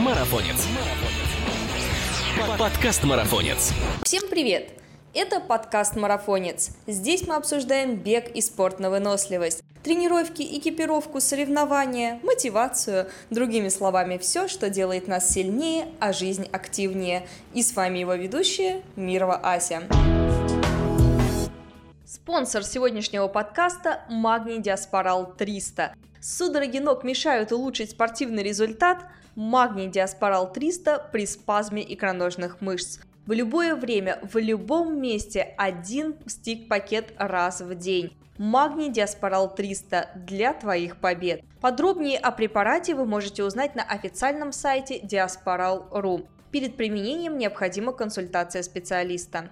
Марафонец. Подкаст Марафонец. Всем привет! Это подкаст «Марафонец». Здесь мы обсуждаем бег и спорт на выносливость, тренировки, экипировку, соревнования, мотивацию, другими словами, все, что делает нас сильнее, а жизнь активнее. И с вами его ведущая Мирова Ася. Спонсор сегодняшнего подкаста – Магний Диаспорал 300. Судороги ног мешают улучшить спортивный результат – Магний Диаспорал 300 при спазме икроножных мышц. В любое время, в любом месте один стик-пакет раз в день. Магний Диаспорал 300 для твоих побед. Подробнее о препарате вы можете узнать на официальном сайте diasporal.ru. Перед применением необходима консультация специалиста.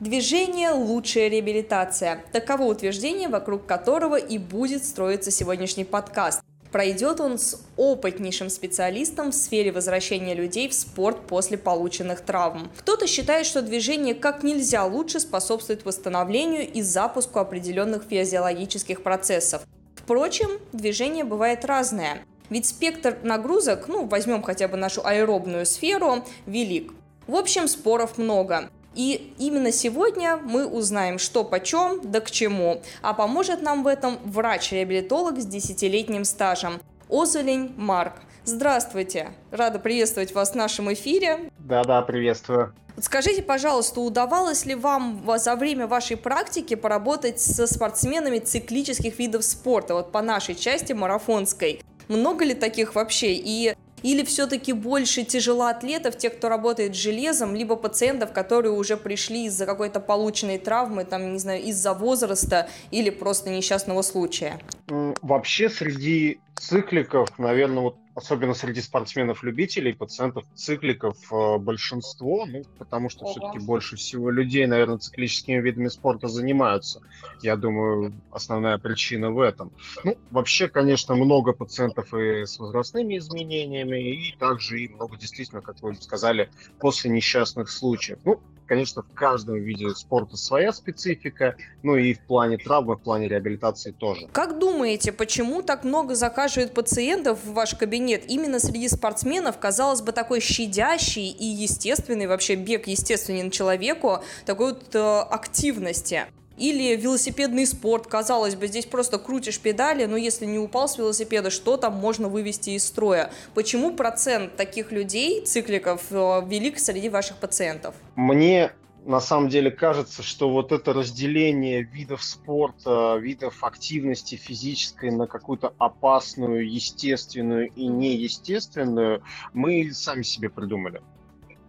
Движение – лучшая реабилитация. Таково утверждение, вокруг которого и будет строиться сегодняшний подкаст. Пройдет он с опытнейшим специалистом в сфере возвращения людей в спорт после полученных травм. Кто-то считает, что движение как нельзя лучше способствует восстановлению и запуску определенных физиологических процессов. Впрочем, движение бывает разное. Ведь спектр нагрузок, ну, возьмем хотя бы нашу аэробную сферу, велик. В общем, споров много. И именно сегодня мы узнаем, что почем, да к чему. А поможет нам в этом врач-реабилитолог с десятилетним стажем Озулень Марк. Здравствуйте! Рада приветствовать вас в нашем эфире. Да-да, приветствую. Скажите, пожалуйста, удавалось ли вам за время вашей практики поработать со спортсменами циклических видов спорта, вот по нашей части марафонской? Много ли таких вообще? И или все-таки больше тяжелоатлетов, тех, кто работает с железом, либо пациентов, которые уже пришли из-за какой-то полученной травмы, там, не знаю, из-за возраста или просто несчастного случая? Вообще среди цикликов, наверное, вот особенно среди спортсменов-любителей, пациентов цикликов э, большинство, ну, потому что все-таки больше всего людей, наверное, циклическими видами спорта занимаются. Я думаю, основная причина в этом. Ну, вообще, конечно, много пациентов и с возрастными изменениями, и также и много действительно, как вы сказали, после несчастных случаев. Ну, конечно, в каждом виде спорта своя специфика, ну и в плане травмы, в плане реабилитации тоже. Как думаете, почему так много закаживают пациентов в ваш кабинет именно среди спортсменов, казалось бы, такой щадящий и естественный, вообще бег естественен человеку, такой вот э, активности? Или велосипедный спорт, казалось бы, здесь просто крутишь педали, но если не упал с велосипеда, что там можно вывести из строя? Почему процент таких людей, цикликов, э, велик среди ваших пациентов? Мне на самом деле кажется, что вот это разделение видов спорта, видов активности физической на какую-то опасную, естественную и неестественную, мы сами себе придумали.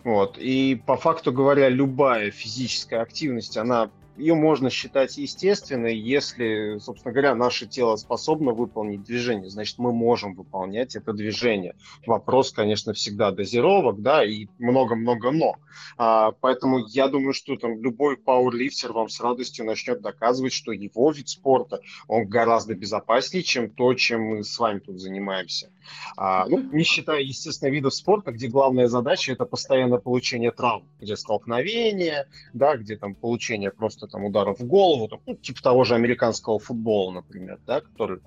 Вот. И по факту говоря, любая физическая активность, она ее можно считать естественной, если, собственно говоря, наше тело способно выполнить движение, значит, мы можем выполнять это движение. Вопрос, конечно, всегда дозировок, да, и много-много но. А, поэтому я думаю, что там любой пауэрлифтер вам с радостью начнет доказывать, что его вид спорта, он гораздо безопаснее, чем то, чем мы с вами тут занимаемся. А, ну, не считая, естественно, видов спорта, где главная задача это постоянное получение травм, где столкновения, да, где там получение просто там ударов в голову, там, ну, типа того же американского футбола, например, да, который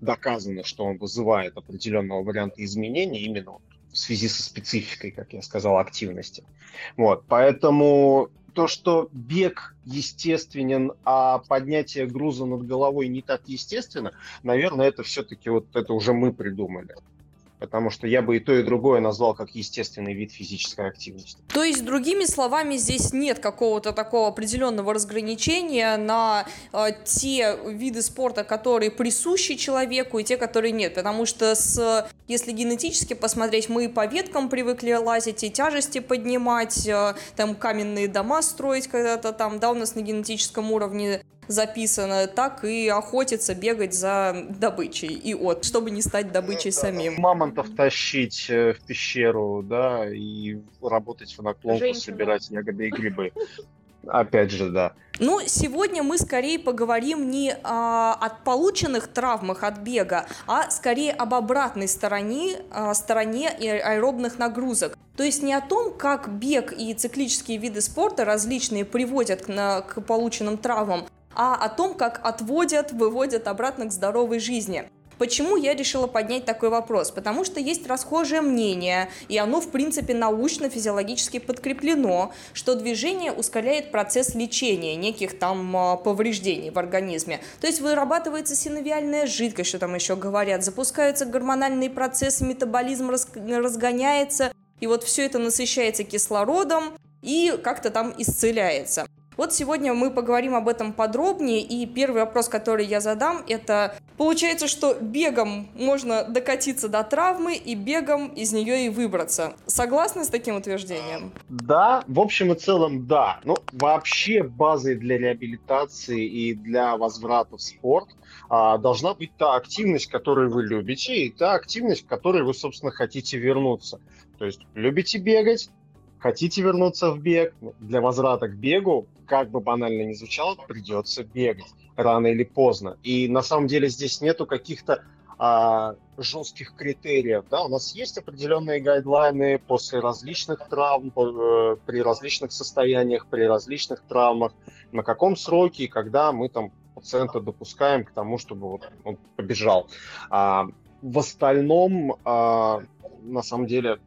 доказано, что он вызывает определенного варианта изменений именно вот в связи со спецификой, как я сказал, активности. Вот, поэтому то, что бег естественен, а поднятие груза над головой не так естественно, наверное, это все-таки вот это уже мы придумали потому что я бы и то, и другое назвал как естественный вид физической активности. То есть, другими словами, здесь нет какого-то такого определенного разграничения на э, те виды спорта, которые присущи человеку, и те, которые нет, потому что с, если генетически посмотреть, мы по веткам привыкли лазить и тяжести поднимать, э, там каменные дома строить когда-то там, да, у нас на генетическом уровне записано, так и охотиться, бегать за добычей и от, чтобы не стать добычей ну, самим. Мамонтов тащить э, в пещеру, да, и работать в наклонку, Женщина. собирать ягоды и грибы. Опять же, да. Ну, сегодня мы скорее поговорим не а, о полученных травмах от бега, а скорее об обратной стороне, а, стороне аэробных нагрузок. То есть не о том, как бег и циклические виды спорта различные приводят к, на, к полученным травмам, а о том, как отводят, выводят обратно к здоровой жизни. Почему я решила поднять такой вопрос? Потому что есть расхожее мнение, и оно, в принципе, научно-физиологически подкреплено, что движение ускоряет процесс лечения неких там а, повреждений в организме. То есть вырабатывается синовиальная жидкость, что там еще говорят, запускаются гормональные процессы, метаболизм разгоняется, и вот все это насыщается кислородом и как-то там исцеляется. Вот сегодня мы поговорим об этом подробнее, и первый вопрос, который я задам, это получается, что бегом можно докатиться до травмы, и бегом из нее и выбраться. Согласны с таким утверждением? Да, в общем и целом да. Ну, вообще базой для реабилитации и для возврата в спорт а, должна быть та активность, которую вы любите, и та активность, в которой вы, собственно, хотите вернуться. То есть любите бегать, Хотите вернуться в бег? Для возврата к бегу, как бы банально ни звучало, придется бегать рано или поздно. И на самом деле здесь нету каких-то а, жестких критериев. Да? У нас есть определенные гайдлайны после различных травм, э, при различных состояниях, при различных травмах, на каком сроке и когда мы там пациента допускаем к тому, чтобы вот он побежал. А, в остальном, а, на самом деле,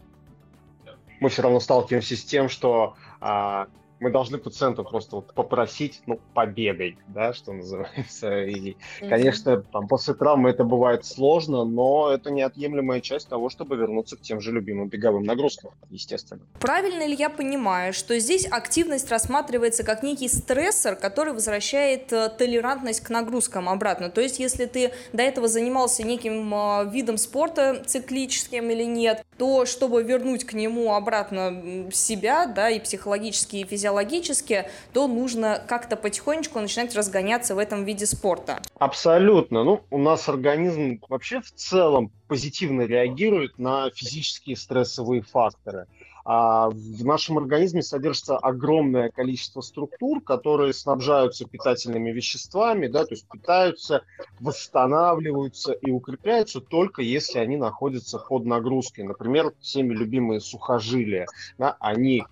мы все равно сталкиваемся с тем, что а, мы должны пациента просто вот попросить, ну, побегай, да, что называется. И, конечно, там после травмы это бывает сложно, но это неотъемлемая часть того, чтобы вернуться к тем же любимым беговым нагрузкам, естественно. Правильно ли я понимаю, что здесь активность рассматривается как некий стрессор, который возвращает э, толерантность к нагрузкам обратно? То есть, если ты до этого занимался неким э, видом спорта циклическим или нет, то чтобы вернуть к нему обратно себя, да, и психологически, и физиологически, то нужно как-то потихонечку начинать разгоняться в этом виде спорта. Абсолютно. Ну, у нас организм вообще в целом позитивно реагирует на физические стрессовые факторы. А в нашем организме содержится огромное количество структур, которые снабжаются питательными веществами, да, то есть питаются, восстанавливаются и укрепляются только если они находятся под нагрузкой. Например, всеми любимые сухожилия, да, они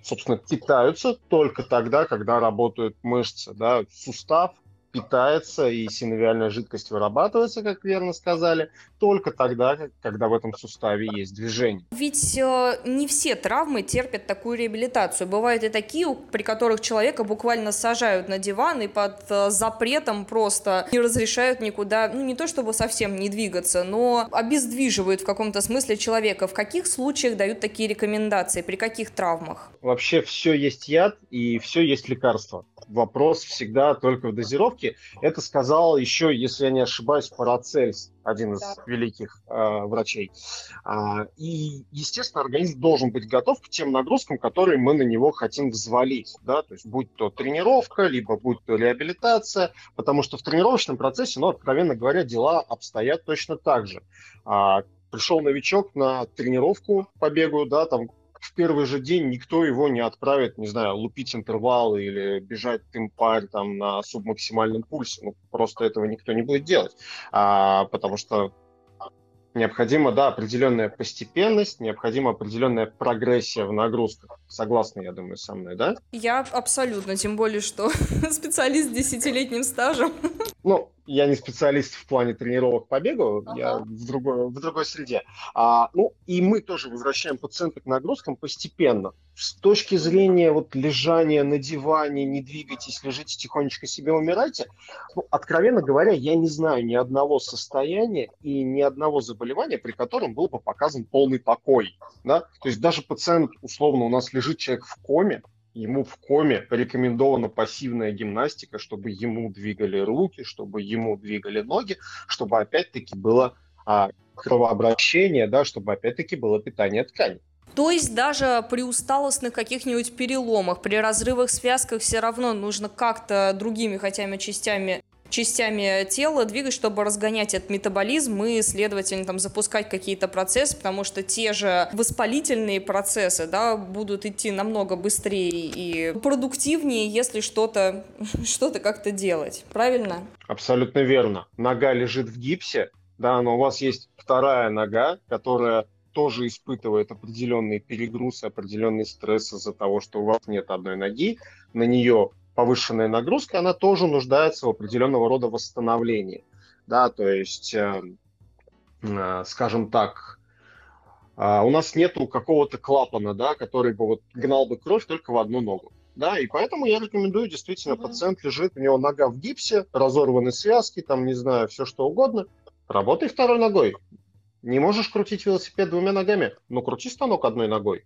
собственно, питаются только тогда, когда работают мышцы. Да? Сустав питается и синовиальная жидкость вырабатывается, как верно сказали, только тогда, когда в этом суставе есть движение. Ведь э, не все травмы терпят такую реабилитацию. Бывают и такие, при которых человека буквально сажают на диван и под э, запретом просто не разрешают никуда, ну не то чтобы совсем не двигаться, но обездвиживают в каком-то смысле человека. В каких случаях дают такие рекомендации, при каких травмах? Вообще все есть яд и все есть лекарство вопрос всегда только в дозировке. Это сказал еще, если я не ошибаюсь, Парацельс, один из да. великих э, врачей. А, и, естественно, организм должен быть готов к тем нагрузкам, которые мы на него хотим взвалить. Да? То есть будь то тренировка, либо будь то реабилитация, потому что в тренировочном процессе, ну, откровенно говоря, дела обстоят точно так же. А, пришел новичок на тренировку по бегу, да, там в первый же день никто его не отправит, не знаю, лупить интервалы или бежать темпарь там на субмаксимальном пульсе. Ну, просто этого никто не будет делать. А, потому что необходима, да, определенная постепенность, необходима определенная прогрессия в нагрузках. Согласны, я думаю, со мной, да? Я абсолютно, тем более, что специалист с десятилетним стажем. Ну, я не специалист в плане тренировок по бегу, ага. я в другой, в другой среде. А, ну, и мы тоже возвращаем пациента к нагрузкам постепенно. С точки зрения вот лежания на диване, не двигайтесь, лежите тихонечко себе, умирайте. Ну, откровенно говоря, я не знаю ни одного состояния и ни одного заболевания, при котором был бы показан полный покой. Да? То есть даже пациент, условно, у нас лежит человек в коме, ему в коме рекомендована пассивная гимнастика, чтобы ему двигали руки, чтобы ему двигали ноги, чтобы опять-таки было а, кровообращение, да, чтобы опять-таки было питание тканей. То есть даже при усталостных каких-нибудь переломах, при разрывах связках все равно нужно как-то другими хотя бы частями частями тела двигать, чтобы разгонять этот метаболизм и, следовательно, там, запускать какие-то процессы, потому что те же воспалительные процессы да, будут идти намного быстрее и продуктивнее, если что-то что как-то делать. Правильно? Абсолютно верно. Нога лежит в гипсе, да, но у вас есть вторая нога, которая тоже испытывает определенные перегрузы, определенный стресс из-за того, что у вас нет одной ноги, на нее повышенная нагрузка, она тоже нуждается в определенного рода восстановлении. да, то есть, э, э, скажем так, э, у нас нету какого-то клапана, да, который бы вот гнал бы кровь только в одну ногу. Да, и поэтому я рекомендую, действительно, mm-hmm. пациент лежит, у него нога в гипсе, разорваны связки, там, не знаю, все что угодно. Работай второй ногой. Не можешь крутить велосипед двумя ногами? Ну, крути станок одной ногой.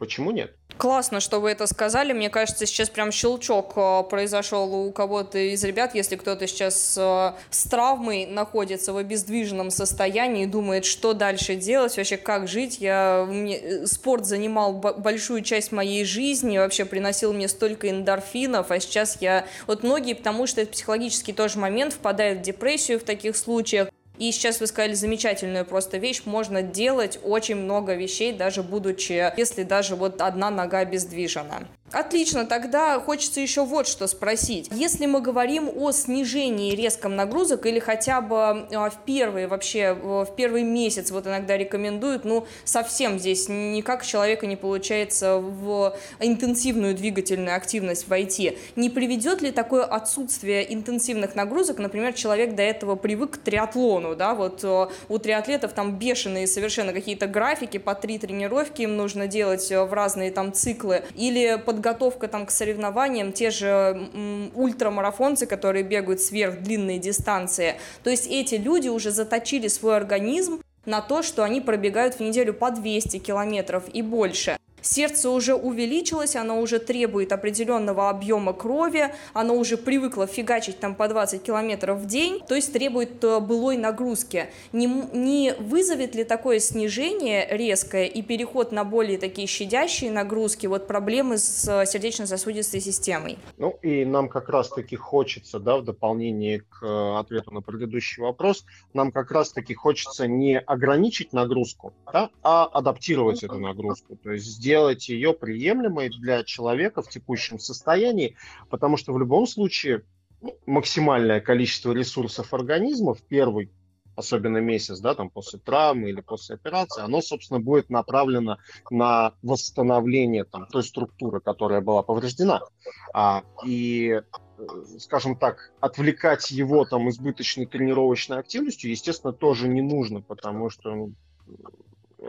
Почему нет? Классно, что вы это сказали. Мне кажется, сейчас прям щелчок э, произошел у кого-то из ребят, если кто-то сейчас э, с травмой находится в обездвиженном состоянии и думает, что дальше делать, вообще как жить. Я, мне, э, спорт занимал большую часть моей жизни, вообще приносил мне столько эндорфинов, а сейчас я... Вот многие, потому что это психологический тоже момент, впадают в депрессию в таких случаях, и сейчас вы сказали замечательную просто вещь. Можно делать очень много вещей, даже будучи, если даже вот одна нога обездвижена. Отлично, тогда хочется еще вот что спросить. Если мы говорим о снижении резком нагрузок или хотя бы а, в первый вообще, в первый месяц вот иногда рекомендуют, ну, совсем здесь никак человека не получается в интенсивную двигательную активность войти, не приведет ли такое отсутствие интенсивных нагрузок, например, человек до этого привык к триатлону, да, вот э, у триатлетов там бешеные совершенно какие-то графики, по три тренировки им нужно делать э, в разные там циклы, или под подготовка там к соревнованиям, те же ультрамарафонцы, которые бегают сверхдлинные дистанции, то есть эти люди уже заточили свой организм на то, что они пробегают в неделю по 200 километров и больше. Сердце уже увеличилось, оно уже требует определенного объема крови, оно уже привыкло фигачить там по 20 километров в день, то есть требует э, былой нагрузки. Не, не вызовет ли такое снижение резкое и переход на более такие щадящие нагрузки, вот проблемы с сердечно-сосудистой системой? Ну и нам как раз-таки хочется, да, в дополнение к э, ответу на предыдущий вопрос, нам как раз-таки хочется не ограничить нагрузку, да, а адаптировать эту нагрузку, то есть сделать ее приемлемой для человека в текущем состоянии, потому что в любом случае ну, максимальное количество ресурсов организма в первый особенно месяц, да, там после травмы или после операции, оно, собственно, будет направлено на восстановление там той структуры, которая была повреждена. А, и э, скажем так, отвлекать его там избыточной тренировочной активностью, естественно, тоже не нужно, потому что ну,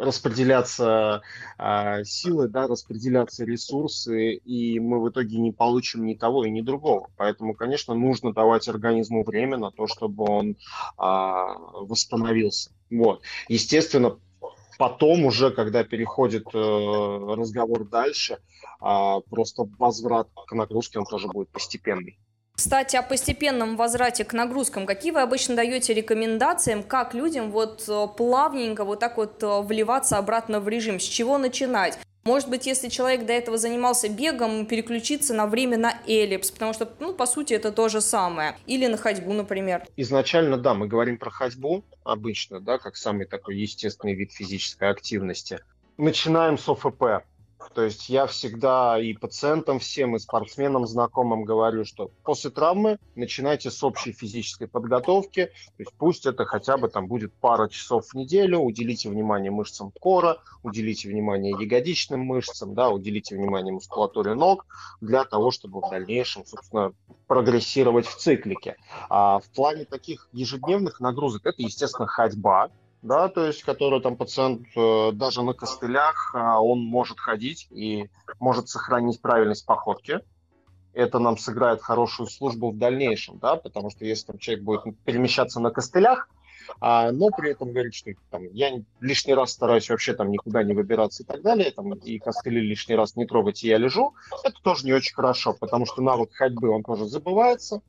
распределяться э, силы, да, распределяться ресурсы, и мы в итоге не получим ни того и ни другого. Поэтому, конечно, нужно давать организму время на то, чтобы он э, восстановился. Вот. Естественно, потом уже, когда переходит э, разговор дальше, э, просто возврат к нагрузке, он тоже будет постепенный. Кстати, о постепенном возврате к нагрузкам. Какие вы обычно даете рекомендациям, как людям вот э, плавненько вот так вот э, вливаться обратно в режим? С чего начинать? Может быть, если человек до этого занимался бегом, переключиться на время на эллипс, потому что, ну, по сути, это то же самое. Или на ходьбу, например. Изначально, да, мы говорим про ходьбу обычно, да, как самый такой естественный вид физической активности. Начинаем с ОФП. То есть я всегда и пациентам всем, и спортсменам знакомым говорю, что после травмы начинайте с общей физической подготовки. То есть пусть это хотя бы там будет пара часов в неделю. Уделите внимание мышцам кора, уделите внимание ягодичным мышцам, да, уделите внимание мускулатуре ног для того, чтобы в дальнейшем, собственно, прогрессировать в циклике. А в плане таких ежедневных нагрузок это, естественно, ходьба да, то есть, который там пациент э, даже на костылях, э, он может ходить и может сохранить правильность походки. Это нам сыграет хорошую службу в дальнейшем, да, потому что если там человек будет перемещаться на костылях, а, но при этом говорит, что там, я лишний раз стараюсь вообще там никуда не выбираться и так далее, там, и костыли лишний раз не трогать, и я лежу, это тоже не очень хорошо, потому что навык ходьбы, он тоже забывается,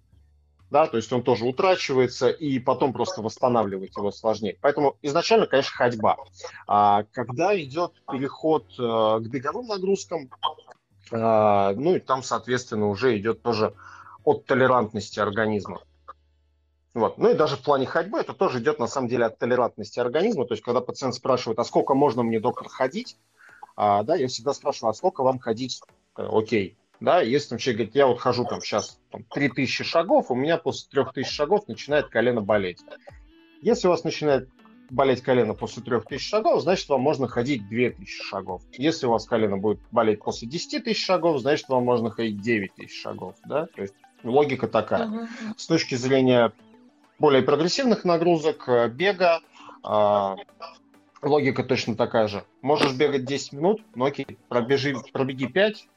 да, то есть он тоже утрачивается, и потом просто восстанавливать его сложнее. Поэтому изначально, конечно, ходьба. А когда идет переход э, к беговым нагрузкам, э, ну и там, соответственно, уже идет тоже от толерантности организма. Вот. Ну и даже в плане ходьбы это тоже идет на самом деле от толерантности организма. То есть, когда пациент спрашивает, а сколько можно мне, доктор, ходить, а, да, я всегда спрашиваю, а сколько вам ходить, э, окей, да, если там человек говорит, я вот хожу там сейчас там, 3000 шагов, у меня после 3000 шагов начинает колено болеть. Если у вас начинает болеть колено после 3000 шагов, значит, вам можно ходить 2000 шагов. Если у вас колено будет болеть после 10 тысяч шагов, значит, вам можно ходить 9 тысяч шагов, да, то есть логика такая. Uh-huh. С точки зрения более прогрессивных нагрузок, э, бега, а, логика точно такая же. Можешь бегать 10 минут, но окей, пробежи, пробеги 5,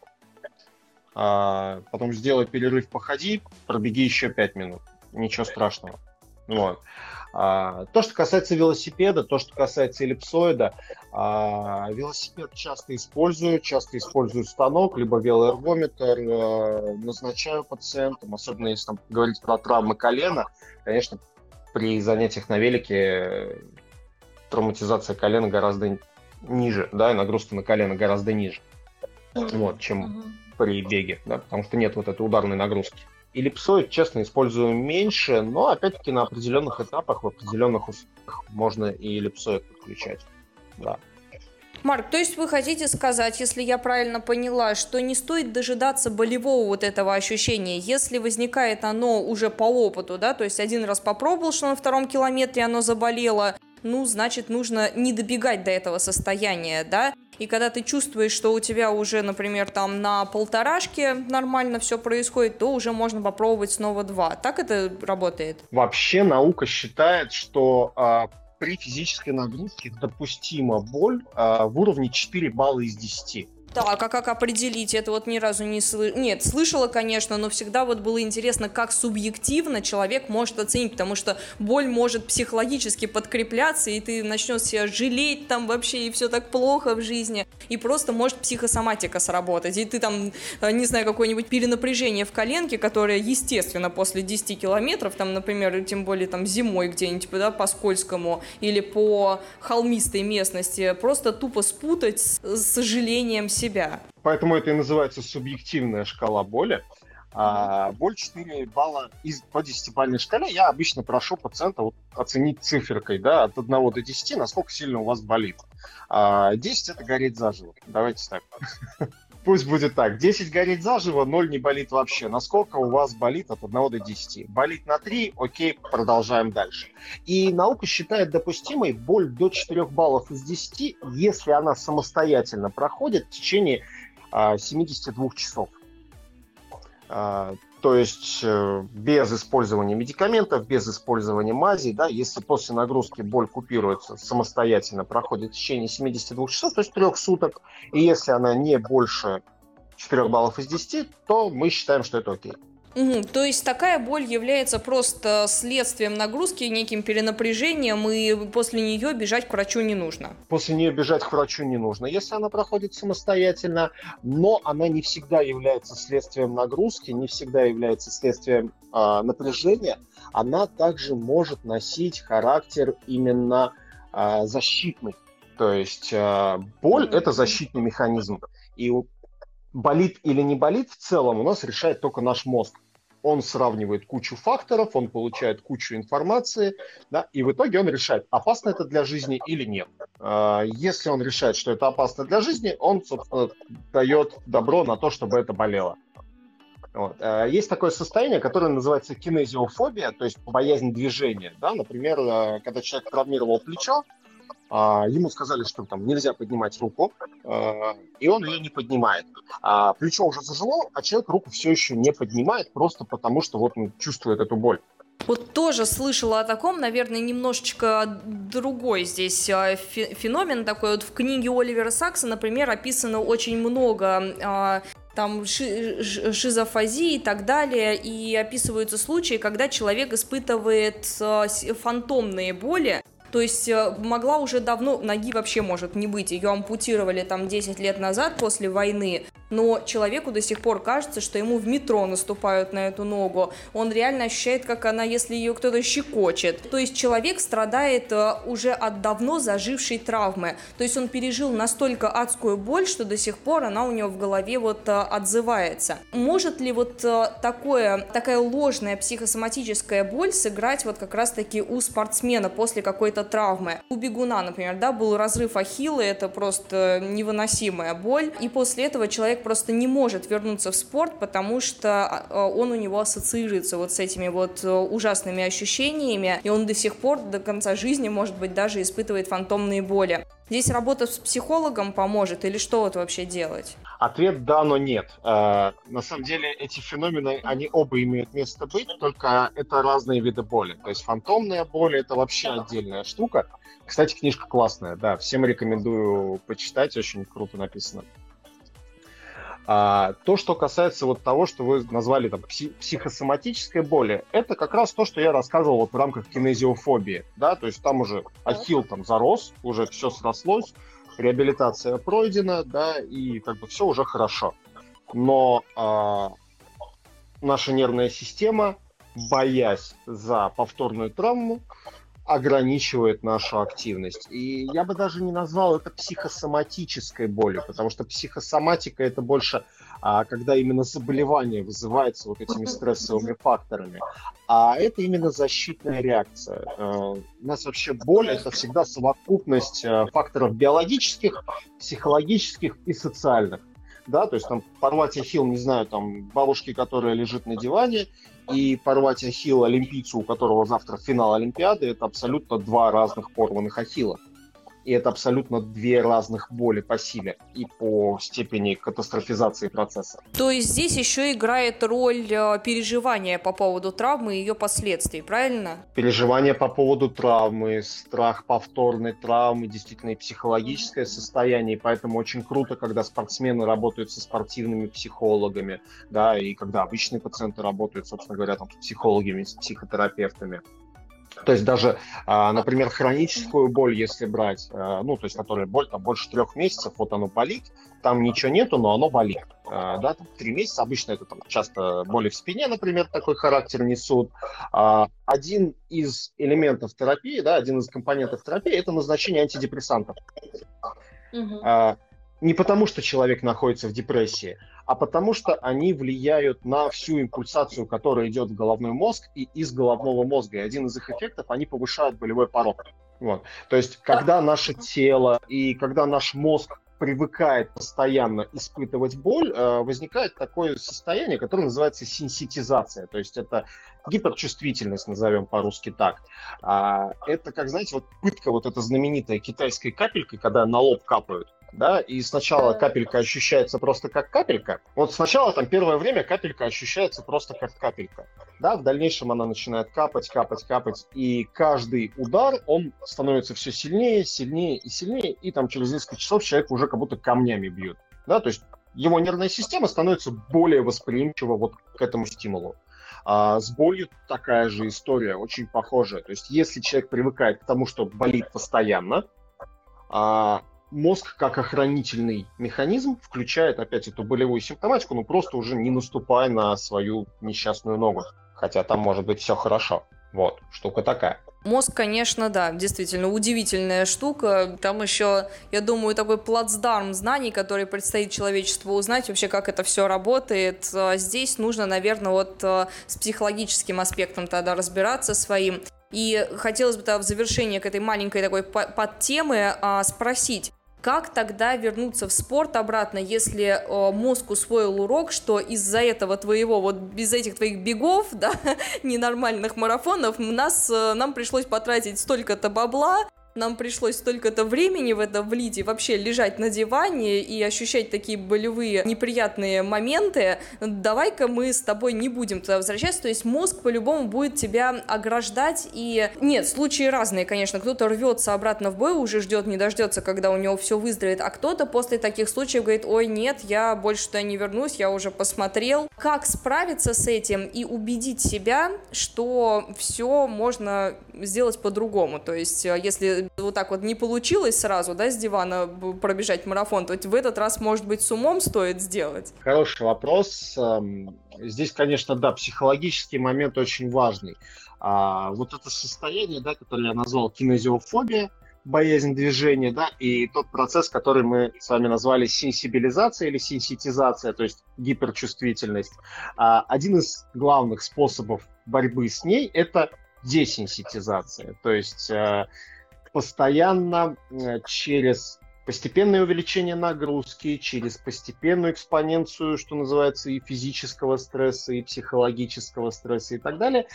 а, потом сделай перерыв, походи, пробеги еще 5 минут. Ничего страшного. Вот. А, то, что касается велосипеда, то, что касается эллипсоида, а, велосипед часто использую, часто использую станок, либо велоэргометр, а, назначаю пациентам, особенно если там, говорить про травмы колена, конечно, при занятиях на велике травматизация колена гораздо ниже, да, и нагрузка на колено гораздо ниже, вот, чем при беге, да, потому что нет вот этой ударной нагрузки. Эллипсоид, честно, использую меньше, но опять-таки на определенных этапах, в определенных условиях можно и эллипсоид подключать. Да. Марк, то есть вы хотите сказать, если я правильно поняла, что не стоит дожидаться болевого вот этого ощущения, если возникает оно уже по опыту, да, то есть один раз попробовал, что на втором километре оно заболело, ну, значит, нужно не добегать до этого состояния, да, и когда ты чувствуешь, что у тебя уже, например, там на полторашке нормально все происходит, то уже можно попробовать снова два. Так это работает? Вообще наука считает, что а, при физической нагрузке допустима боль а, в уровне 4 балла из 10. Так, а как определить? Это вот ни разу не слышала. Нет, слышала, конечно, но всегда вот было интересно, как субъективно человек может оценить, потому что боль может психологически подкрепляться, и ты начнешь себя жалеть там вообще, и все так плохо в жизни, и просто может психосоматика сработать, и ты там, э, не знаю, какое-нибудь перенапряжение в коленке, которое, естественно, после 10 километров, там, например, тем более там зимой где-нибудь, да, по скользкому или по холмистой местности, просто тупо спутать с сожалением себя себя. Поэтому это и называется субъективная шкала боли. А, боль 4 балла из, по 10-бальной шкале я обычно прошу пациента вот оценить циферкой да, от 1 до 10, насколько сильно у вас болит. А, 10 это гореть заживо. Давайте так. Пусть будет так. 10 горит заживо, 0 не болит вообще. Насколько у вас болит от 1 до 10? Болит на 3, окей, продолжаем дальше. И наука считает допустимой боль до 4 баллов из 10, если она самостоятельно проходит в течение а, 72 часов. То есть э, без использования медикаментов, без использования мази, да, если после нагрузки боль купируется самостоятельно, проходит в течение 72 часов, то есть трех суток, и если она не больше 4 баллов из 10, то мы считаем, что это окей. Угу, то есть такая боль является просто следствием нагрузки, неким перенапряжением, и после нее бежать к врачу не нужно. После нее бежать к врачу не нужно, если она проходит самостоятельно, но она не всегда является следствием нагрузки, не всегда является следствием э, напряжения. Она также может носить характер именно э, защитный. То есть э, боль mm-hmm. это защитный механизм. И болит или не болит в целом у нас решает только наш мозг он сравнивает кучу факторов, он получает кучу информации, да, и в итоге он решает, опасно это для жизни или нет. А, если он решает, что это опасно для жизни, он, собственно, дает добро на то, чтобы это болело. Вот. А, есть такое состояние, которое называется кинезиофобия, то есть боязнь движения. Да? Например, а, когда человек травмировал плечо, а, ему сказали, что там нельзя поднимать руку, а, и он ее не поднимает. А плечо уже зажило, а человек руку все еще не поднимает, просто потому что вот он чувствует эту боль. Вот тоже слышала о таком, наверное, немножечко другой здесь а, феномен такой. Вот в книге Оливера Сакса, например, описано очень много там ши шизофазии и так далее, и описываются случаи, когда человек испытывает фантомные боли, то есть э, могла уже давно, ноги вообще может не быть, ее ампутировали там 10 лет назад после войны, но человеку до сих пор кажется, что ему в метро наступают на эту ногу. Он реально ощущает, как она, если ее кто-то щекочет. То есть человек страдает э, уже от давно зажившей травмы. То есть он пережил настолько адскую боль, что до сих пор она у него в голове вот э, отзывается. Может ли вот такое, такая ложная психосоматическая боль сыграть вот как раз-таки у спортсмена после какой-то травмы. У бегуна, например, да, был разрыв ахилла, это просто невыносимая боль, и после этого человек просто не может вернуться в спорт, потому что а, он у него ассоциируется вот с этими вот э, ужасными ощущениями, и он до сих пор до конца жизни, может быть, даже испытывает фантомные боли. Здесь работа с психологом поможет или что вот вообще делать? Ответ да, но нет. Э, на самом деле эти феномены, они оба имеют место быть, только это разные виды боли. То есть фантомная боль это вообще отдельная штука. Кстати, книжка классная, да, всем рекомендую почитать, очень круто написано. А, то, что касается вот того, что вы назвали там психосоматической боли, это как раз то, что я рассказывал вот в рамках кинезиофобии, да, то есть там уже ахилл там зарос, уже все срослось, реабилитация пройдена, да, и как бы все уже хорошо. Но а, наша нервная система, боясь за повторную травму, ограничивает нашу активность. И я бы даже не назвал это психосоматической болью, потому что психосоматика это больше а, когда именно заболевание вызывается вот этими стрессовыми факторами. А это именно защитная реакция. А, у нас вообще боль это всегда совокупность а, факторов биологических, психологических и социальных да, то есть там порвать ахилл, не знаю, там бабушки, которая лежит на диване, и порвать ахилл олимпийцу, у которого завтра финал Олимпиады, это абсолютно два разных порванных ахилла и это абсолютно две разных боли по силе и по степени катастрофизации процесса. То есть здесь еще играет роль э, переживания по поводу травмы и ее последствий, правильно? Переживание по поводу травмы, страх повторной травмы, действительно и психологическое состояние, и поэтому очень круто, когда спортсмены работают со спортивными психологами, да, и когда обычные пациенты работают, собственно говоря, там, с психологами, с психотерапевтами. То есть даже, а, например, хроническую боль, если брать, а, ну, то есть которая боль там больше трех месяцев, вот оно болит, там ничего нету, но оно болит. А, да, там, три месяца, обычно это там часто боли в спине, например, такой характер несут. Один из элементов терапии, да, один из компонентов терапии – это назначение антидепрессантов. Угу. Не потому, что человек находится в депрессии, а потому что они влияют на всю импульсацию, которая идет в головной мозг и из головного мозга. И один из их эффектов, они повышают болевой порог. Вот. То есть, когда наше тело и когда наш мозг привыкает постоянно испытывать боль, э, возникает такое состояние, которое называется сенситизация. То есть это гиперчувствительность, назовем по-русски так. А, это, как знаете, вот пытка, вот эта знаменитая китайской капелькой, когда на лоб капают да, и сначала капелька ощущается просто как капелька. Вот сначала там первое время капелька ощущается просто как капелька, да, в дальнейшем она начинает капать, капать, капать, и каждый удар, он становится все сильнее, сильнее и сильнее, и там через несколько часов человек уже как будто камнями бьет, да, то есть его нервная система становится более восприимчива вот к этому стимулу. А с болью такая же история, очень похожая. То есть если человек привыкает к тому, что болит постоянно, а мозг как охранительный механизм включает опять эту болевую симптоматику, но просто уже не наступая на свою несчастную ногу. Хотя там может быть все хорошо. Вот, штука такая. Мозг, конечно, да, действительно удивительная штука. Там еще, я думаю, такой плацдарм знаний, который предстоит человечеству узнать, вообще, как это все работает. А здесь нужно, наверное, вот а, с психологическим аспектом тогда разбираться своим. И хотелось бы тогда в завершение к этой маленькой такой подтемы а, спросить, как тогда вернуться в спорт обратно, если э, мозг усвоил урок, что из-за этого твоего, вот без этих твоих бегов, да, ненормальных марафонов, нас, э, нам пришлось потратить столько-то бабла, нам пришлось столько-то времени в это влить и вообще лежать на диване и ощущать такие болевые неприятные моменты, давай-ка мы с тобой не будем туда возвращаться, то есть мозг по-любому будет тебя ограждать. И... Нет, случаи разные, конечно, кто-то рвется обратно в бой, уже ждет, не дождется, когда у него все выздоровеет, а кто-то после таких случаев говорит, ой, нет, я больше туда не вернусь, я уже посмотрел. Как справиться с этим и убедить себя, что все можно сделать по-другому, то есть э, вот так вот не получилось сразу, да, с дивана пробежать марафон, то в этот раз, может быть, с умом стоит сделать? Хороший вопрос. Эм, здесь, конечно, да, психологический момент очень важный. А, вот это состояние, да, которое я назвал кинезиофобия, боязнь движения, да, и тот процесс, который мы с вами назвали сенсибилизация или сенситизация, то есть гиперчувствительность. А, один из главных способов борьбы с ней – это десенситизация, то есть э, постоянно э, через постепенное увеличение нагрузки, через постепенную экспоненцию, что называется, и физического стресса, и психологического стресса и так далее,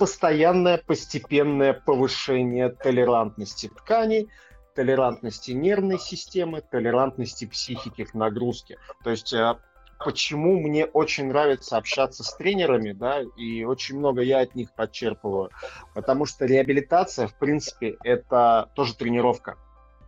постоянное постепенное повышение толерантности тканей, толерантности нервной системы, толерантности психики к нагрузке. То есть э, почему мне очень нравится общаться с тренерами, да, и очень много я от них подчерпываю, потому что реабилитация, в принципе, это тоже тренировка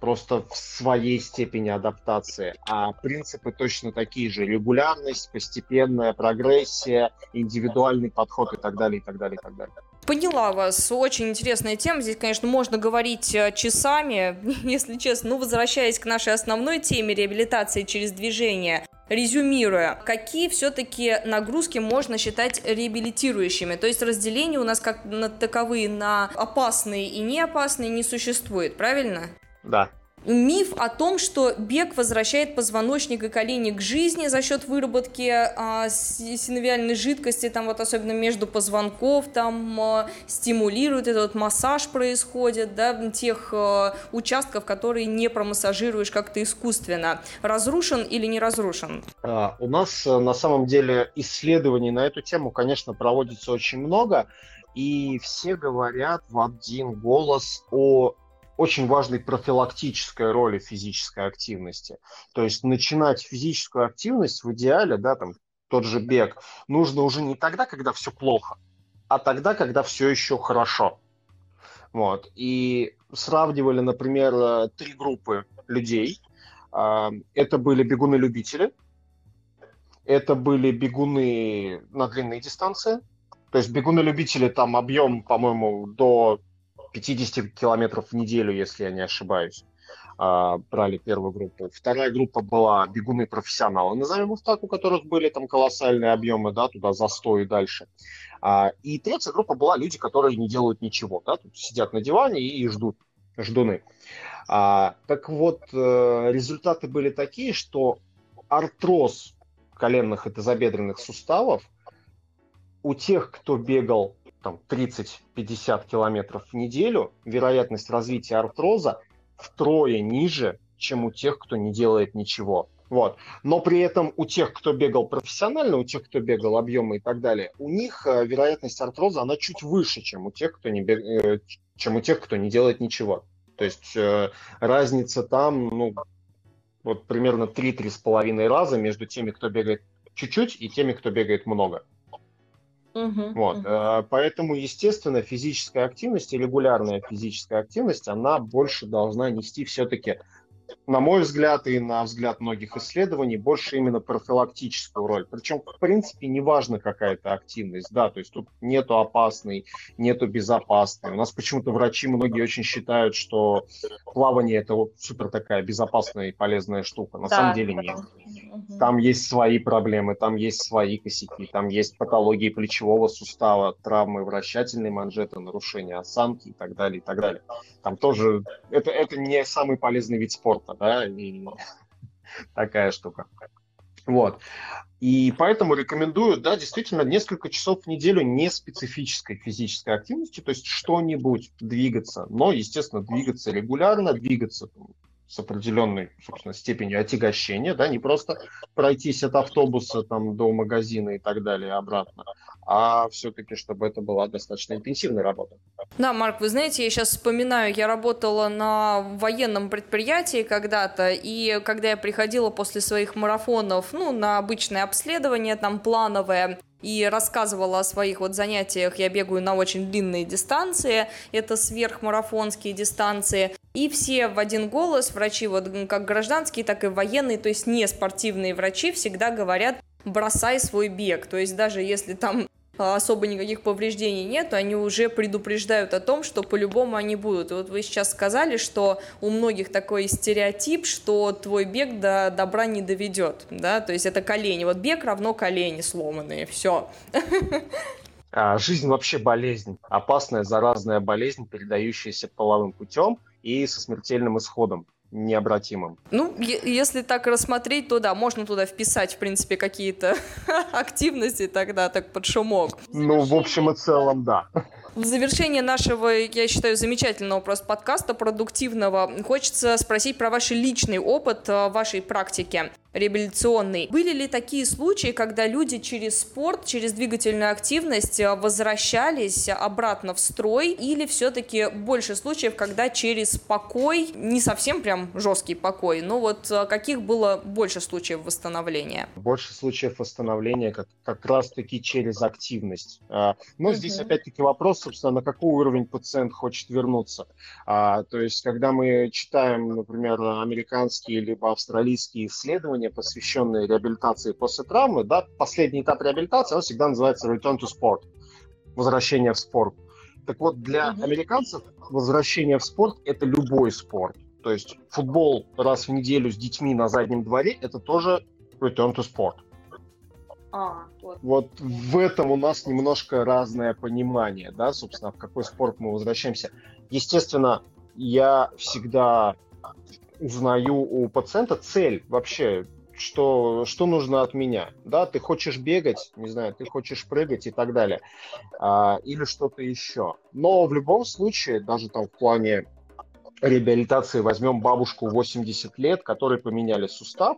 просто в своей степени адаптации. А принципы точно такие же. Регулярность, постепенная прогрессия, индивидуальный подход и так далее, и так далее, и так далее. Поняла вас. Очень интересная тема. Здесь, конечно, можно говорить э, часами, если честно. Ну, возвращаясь к нашей основной теме реабилитации через движение. Резюмируя, какие все-таки нагрузки можно считать реабилитирующими? То есть разделение у нас как на таковые на опасные и неопасные не существует, правильно? Да. Миф о том, что бег возвращает позвоночник и колени к жизни за счет выработки а, синовиальной жидкости, там вот особенно между позвонков, там а, стимулирует этот массаж происходит, да, тех а, участков, которые не промассажируешь как-то искусственно. Разрушен или не разрушен? А, у нас на самом деле исследований на эту тему, конечно, проводится очень много, и все говорят в один голос о очень важной профилактической роли физической активности. То есть начинать физическую активность в идеале, да, там тот же бег, нужно уже не тогда, когда все плохо, а тогда, когда все еще хорошо. Вот. И сравнивали, например, три группы людей. А, это были бегуны-любители, это были бегуны на длинные дистанции, то есть бегуны-любители там объем, по-моему, до 50 километров в неделю, если я не ошибаюсь, а, брали первую группу. Вторая группа была бегуны-профессионалы, назовем их так, у которых были там колоссальные объемы, да, туда за 100 и дальше. А, и третья группа была люди, которые не делают ничего, да, тут сидят на диване и ждут, ждуны. А, так вот, э, результаты были такие, что артроз коленных и тазобедренных суставов у тех, кто бегал там 30-50 километров в неделю, вероятность развития артроза втрое ниже, чем у тех, кто не делает ничего. Вот. Но при этом у тех, кто бегал профессионально, у тех, кто бегал объемы и так далее, у них э, вероятность артроза, она чуть выше, чем у тех, кто не, бег... э, чем у тех, кто не делает ничего. То есть э, разница там, ну, вот примерно 3-3,5 раза между теми, кто бегает чуть-чуть, и теми, кто бегает много. Угу, вот. угу. Поэтому, естественно, физическая активность и регулярная физическая активность, она больше должна нести все-таки на мой взгляд и на взгляд многих исследований, больше именно профилактическую роль. Причем, в принципе, неважно какая-то активность, да, то есть тут нету опасной, нету безопасной. У нас почему-то врачи многие очень считают, что плавание это супер такая безопасная и полезная штука. На да, самом деле нет. Там есть свои проблемы, там есть свои косяки, там есть патологии плечевого сустава, травмы вращательной манжеты, нарушения осанки и так далее, и так далее. Там тоже это, это не самый полезный вид спорта, да, и такая штука. Вот. И поэтому рекомендую, да, действительно, несколько часов в неделю не специфической физической активности, то есть что-нибудь двигаться, но, естественно, двигаться регулярно, двигаться с определенной, собственно, степенью отягощения, да, не просто пройтись от автобуса там до магазина и так далее обратно, а все-таки, чтобы это была достаточно интенсивная работа. Да, Марк, вы знаете, я сейчас вспоминаю, я работала на военном предприятии когда-то, и когда я приходила после своих марафонов, ну, на обычное обследование, там, плановое, и рассказывала о своих вот занятиях. Я бегаю на очень длинные дистанции, это сверхмарафонские дистанции. И все в один голос, врачи вот как гражданские, так и военные, то есть не спортивные врачи, всегда говорят, бросай свой бег. То есть даже если там особо никаких повреждений нет, они уже предупреждают о том, что по-любому они будут. И вот вы сейчас сказали, что у многих такой стереотип, что твой бег до добра не доведет, да, то есть это колени. Вот бег равно колени сломанные, все. А, жизнь вообще болезнь, опасная заразная болезнь, передающаяся половым путем и со смертельным исходом необратимым. Ну, если так рассмотреть, то да, можно туда вписать, в принципе, какие-то активности тогда, так под шумок. Ну, в общем и целом, да. В завершение нашего, я считаю, замечательного просто подкаста, продуктивного, хочется спросить про ваш личный опыт э, вашей практики реабилитационный. Были ли такие случаи, когда люди через спорт, через двигательную активность э, возвращались обратно в строй, или все-таки больше случаев, когда через покой, не совсем прям жесткий покой, но вот э, каких было больше случаев восстановления? Больше случаев восстановления как, как раз-таки через активность. А, но угу. здесь опять-таки вопрос, собственно, на какой уровень пациент хочет вернуться. А, то есть, когда мы читаем, например, американские либо австралийские исследования, посвященные реабилитации после травмы, да, последний этап реабилитации, он всегда называется return to sport, возвращение в спорт. Так вот, для американцев возвращение в спорт – это любой спорт. То есть футбол раз в неделю с детьми на заднем дворе – это тоже return to sport. А, вот. вот в этом у нас немножко разное понимание, да, собственно, в какой спорт мы возвращаемся. Естественно, я всегда узнаю у пациента цель вообще, что, что нужно от меня. Да, ты хочешь бегать, не знаю, ты хочешь прыгать и так далее. А, или что-то еще. Но в любом случае, даже там в плане реабилитации возьмем бабушку 80 лет, которой поменяли сустав,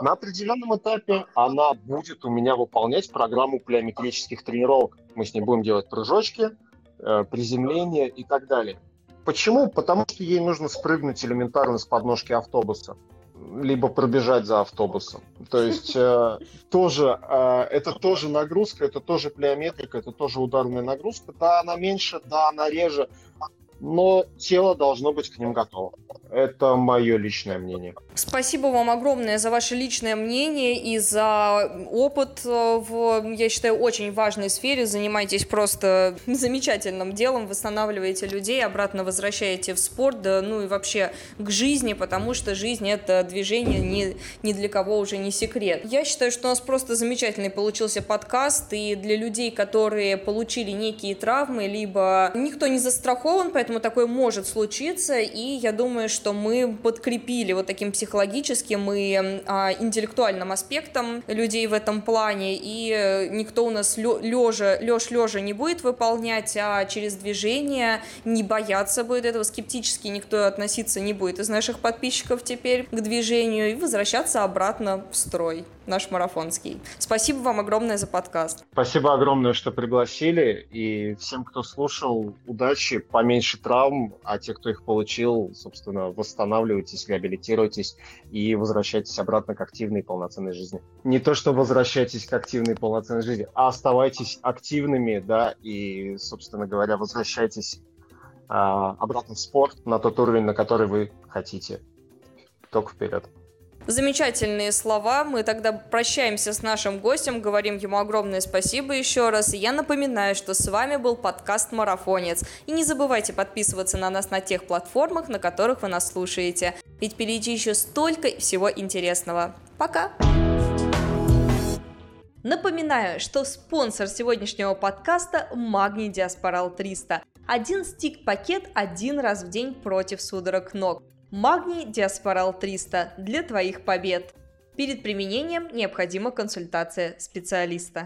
на определенном этапе она будет у меня выполнять программу плеометрических тренировок. Мы с ней будем делать прыжочки, э, приземления и так далее. Почему? Потому что ей нужно спрыгнуть элементарно с подножки автобуса либо пробежать за автобусом. То есть э, тоже э, это тоже нагрузка, это тоже плеометрика, это тоже ударная нагрузка. Да, она меньше, да, она реже, но тело должно быть к ним готово. Это мое личное мнение. Спасибо вам огромное за ваше личное мнение и за опыт э, в, я считаю, очень важной сфере. Занимаетесь просто замечательным делом, восстанавливаете людей, обратно возвращаете в спорт, да, ну и вообще к жизни, потому что жизнь это движение ни, ни для кого уже не секрет. Я считаю, что у нас просто замечательный получился подкаст, и для людей, которые получили некие травмы, либо никто не застрахован, поэтому такое может случиться, и я думаю, что мы подкрепили вот таким психологическим и а, интеллектуальным аспектом людей в этом плане, и э, никто у нас лежа, леж лежа не будет выполнять, а через движение не бояться будет этого, скептически никто относиться не будет из наших подписчиков теперь к движению и возвращаться обратно в строй наш марафонский. Спасибо вам огромное за подкаст. Спасибо огромное, что пригласили. И всем, кто слушал, удачи, поменьше травм, а те, кто их получил, собственно, восстанавливайтесь, реабилитируйтесь и возвращайтесь обратно к активной и полноценной жизни. Не то, что возвращайтесь к активной и полноценной жизни, а оставайтесь активными, да, и, собственно говоря, возвращайтесь а, обратно в спорт на тот уровень, на который вы хотите. Только вперед. Замечательные слова. Мы тогда прощаемся с нашим гостем, говорим ему огромное спасибо еще раз. И я напоминаю, что с вами был подкаст «Марафонец». И не забывайте подписываться на нас на тех платформах, на которых вы нас слушаете. Ведь впереди еще столько всего интересного. Пока! Напоминаю, что спонсор сегодняшнего подкаста – Магний Диаспорал 300. Один стик-пакет один раз в день против судорог ног. Магний Диаспорал 300 для твоих побед. Перед применением необходима консультация специалиста.